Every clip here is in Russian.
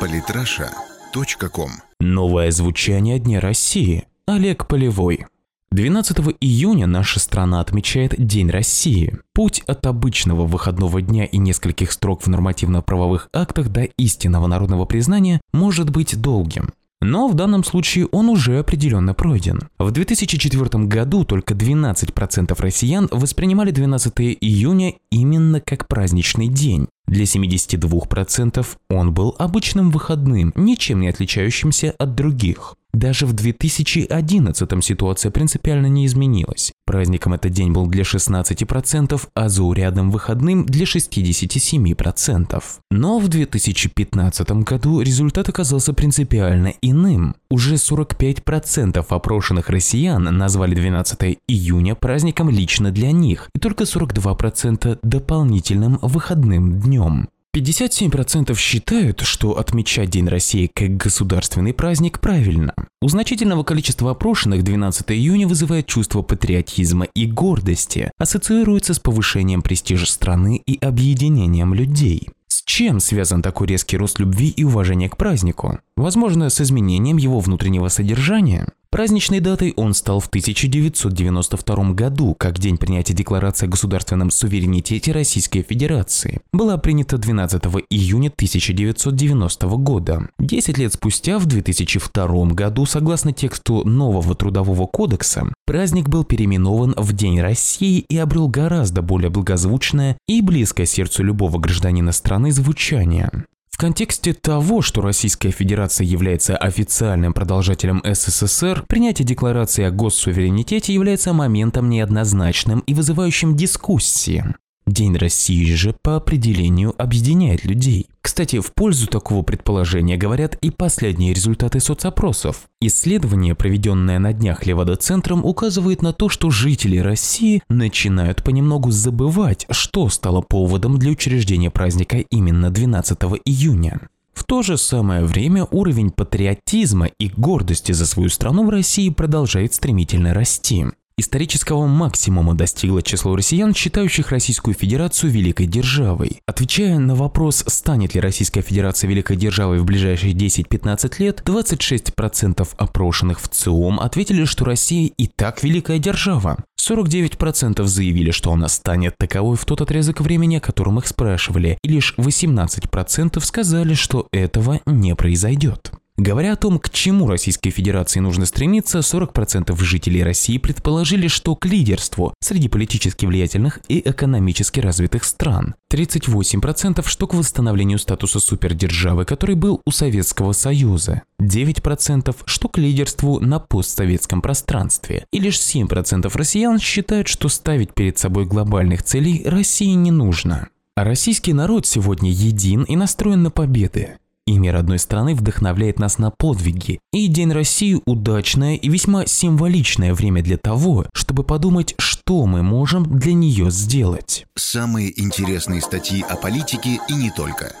Политраша.ком Новое звучание Дня России. Олег Полевой. 12 июня наша страна отмечает День России. Путь от обычного выходного дня и нескольких строк в нормативно-правовых актах до истинного народного признания может быть долгим. Но в данном случае он уже определенно пройден. В 2004 году только 12% россиян воспринимали 12 июня именно как праздничный день. Для 72% он был обычным выходным, ничем не отличающимся от других. Даже в 2011 ситуация принципиально не изменилась. Праздником этот день был для 16%, а заурядным выходным для 67%. Но в 2015 году результат оказался принципиально иным. Уже 45% опрошенных россиян назвали 12 июня праздником лично для них, и только 42% дополнительным выходным днем. 57% считают, что отмечать День России как государственный праздник правильно. У значительного количества опрошенных 12 июня вызывает чувство патриотизма и гордости, ассоциируется с повышением престижа страны и объединением людей. С чем связан такой резкий рост любви и уважения к празднику? Возможно, с изменением его внутреннего содержания? Праздничной датой он стал в 1992 году, как день принятия Декларации о государственном суверенитете Российской Федерации. Была принята 12 июня 1990 года. Десять лет спустя, в 2002 году, согласно тексту нового Трудового кодекса, праздник был переименован в День России и обрел гораздо более благозвучное и близкое сердцу любого гражданина страны звучание. В контексте того, что Российская Федерация является официальным продолжателем СССР, принятие декларации о госсуверенитете является моментом неоднозначным и вызывающим дискуссии. День России же по определению объединяет людей. Кстати, в пользу такого предположения говорят и последние результаты соцопросов. Исследование, проведенное на днях Левада-центром, указывает на то, что жители России начинают понемногу забывать, что стало поводом для учреждения праздника именно 12 июня. В то же самое время уровень патриотизма и гордости за свою страну в России продолжает стремительно расти. Исторического максимума достигло число россиян, считающих Российскую Федерацию великой державой. Отвечая на вопрос, станет ли Российская Федерация великой державой в ближайшие 10-15 лет, 26% опрошенных в ЦИОМ ответили, что Россия и так великая держава. 49% заявили, что она станет таковой в тот отрезок времени, о котором их спрашивали, и лишь 18% сказали, что этого не произойдет. Говоря о том, к чему Российской Федерации нужно стремиться, 40% жителей России предположили, что к лидерству среди политически влиятельных и экономически развитых стран. 38% что к восстановлению статуса супердержавы, который был у Советского Союза. 9% что к лидерству на постсоветском пространстве. И лишь 7% россиян считают, что ставить перед собой глобальных целей России не нужно. А российский народ сегодня един и настроен на победы. Имя родной страны вдохновляет нас на подвиги, и День России – удачное и весьма символичное время для того, чтобы подумать, что мы можем для нее сделать. Самые интересные статьи о политике и не только.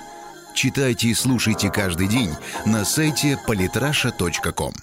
Читайте и слушайте каждый день на сайте polytrasha.com.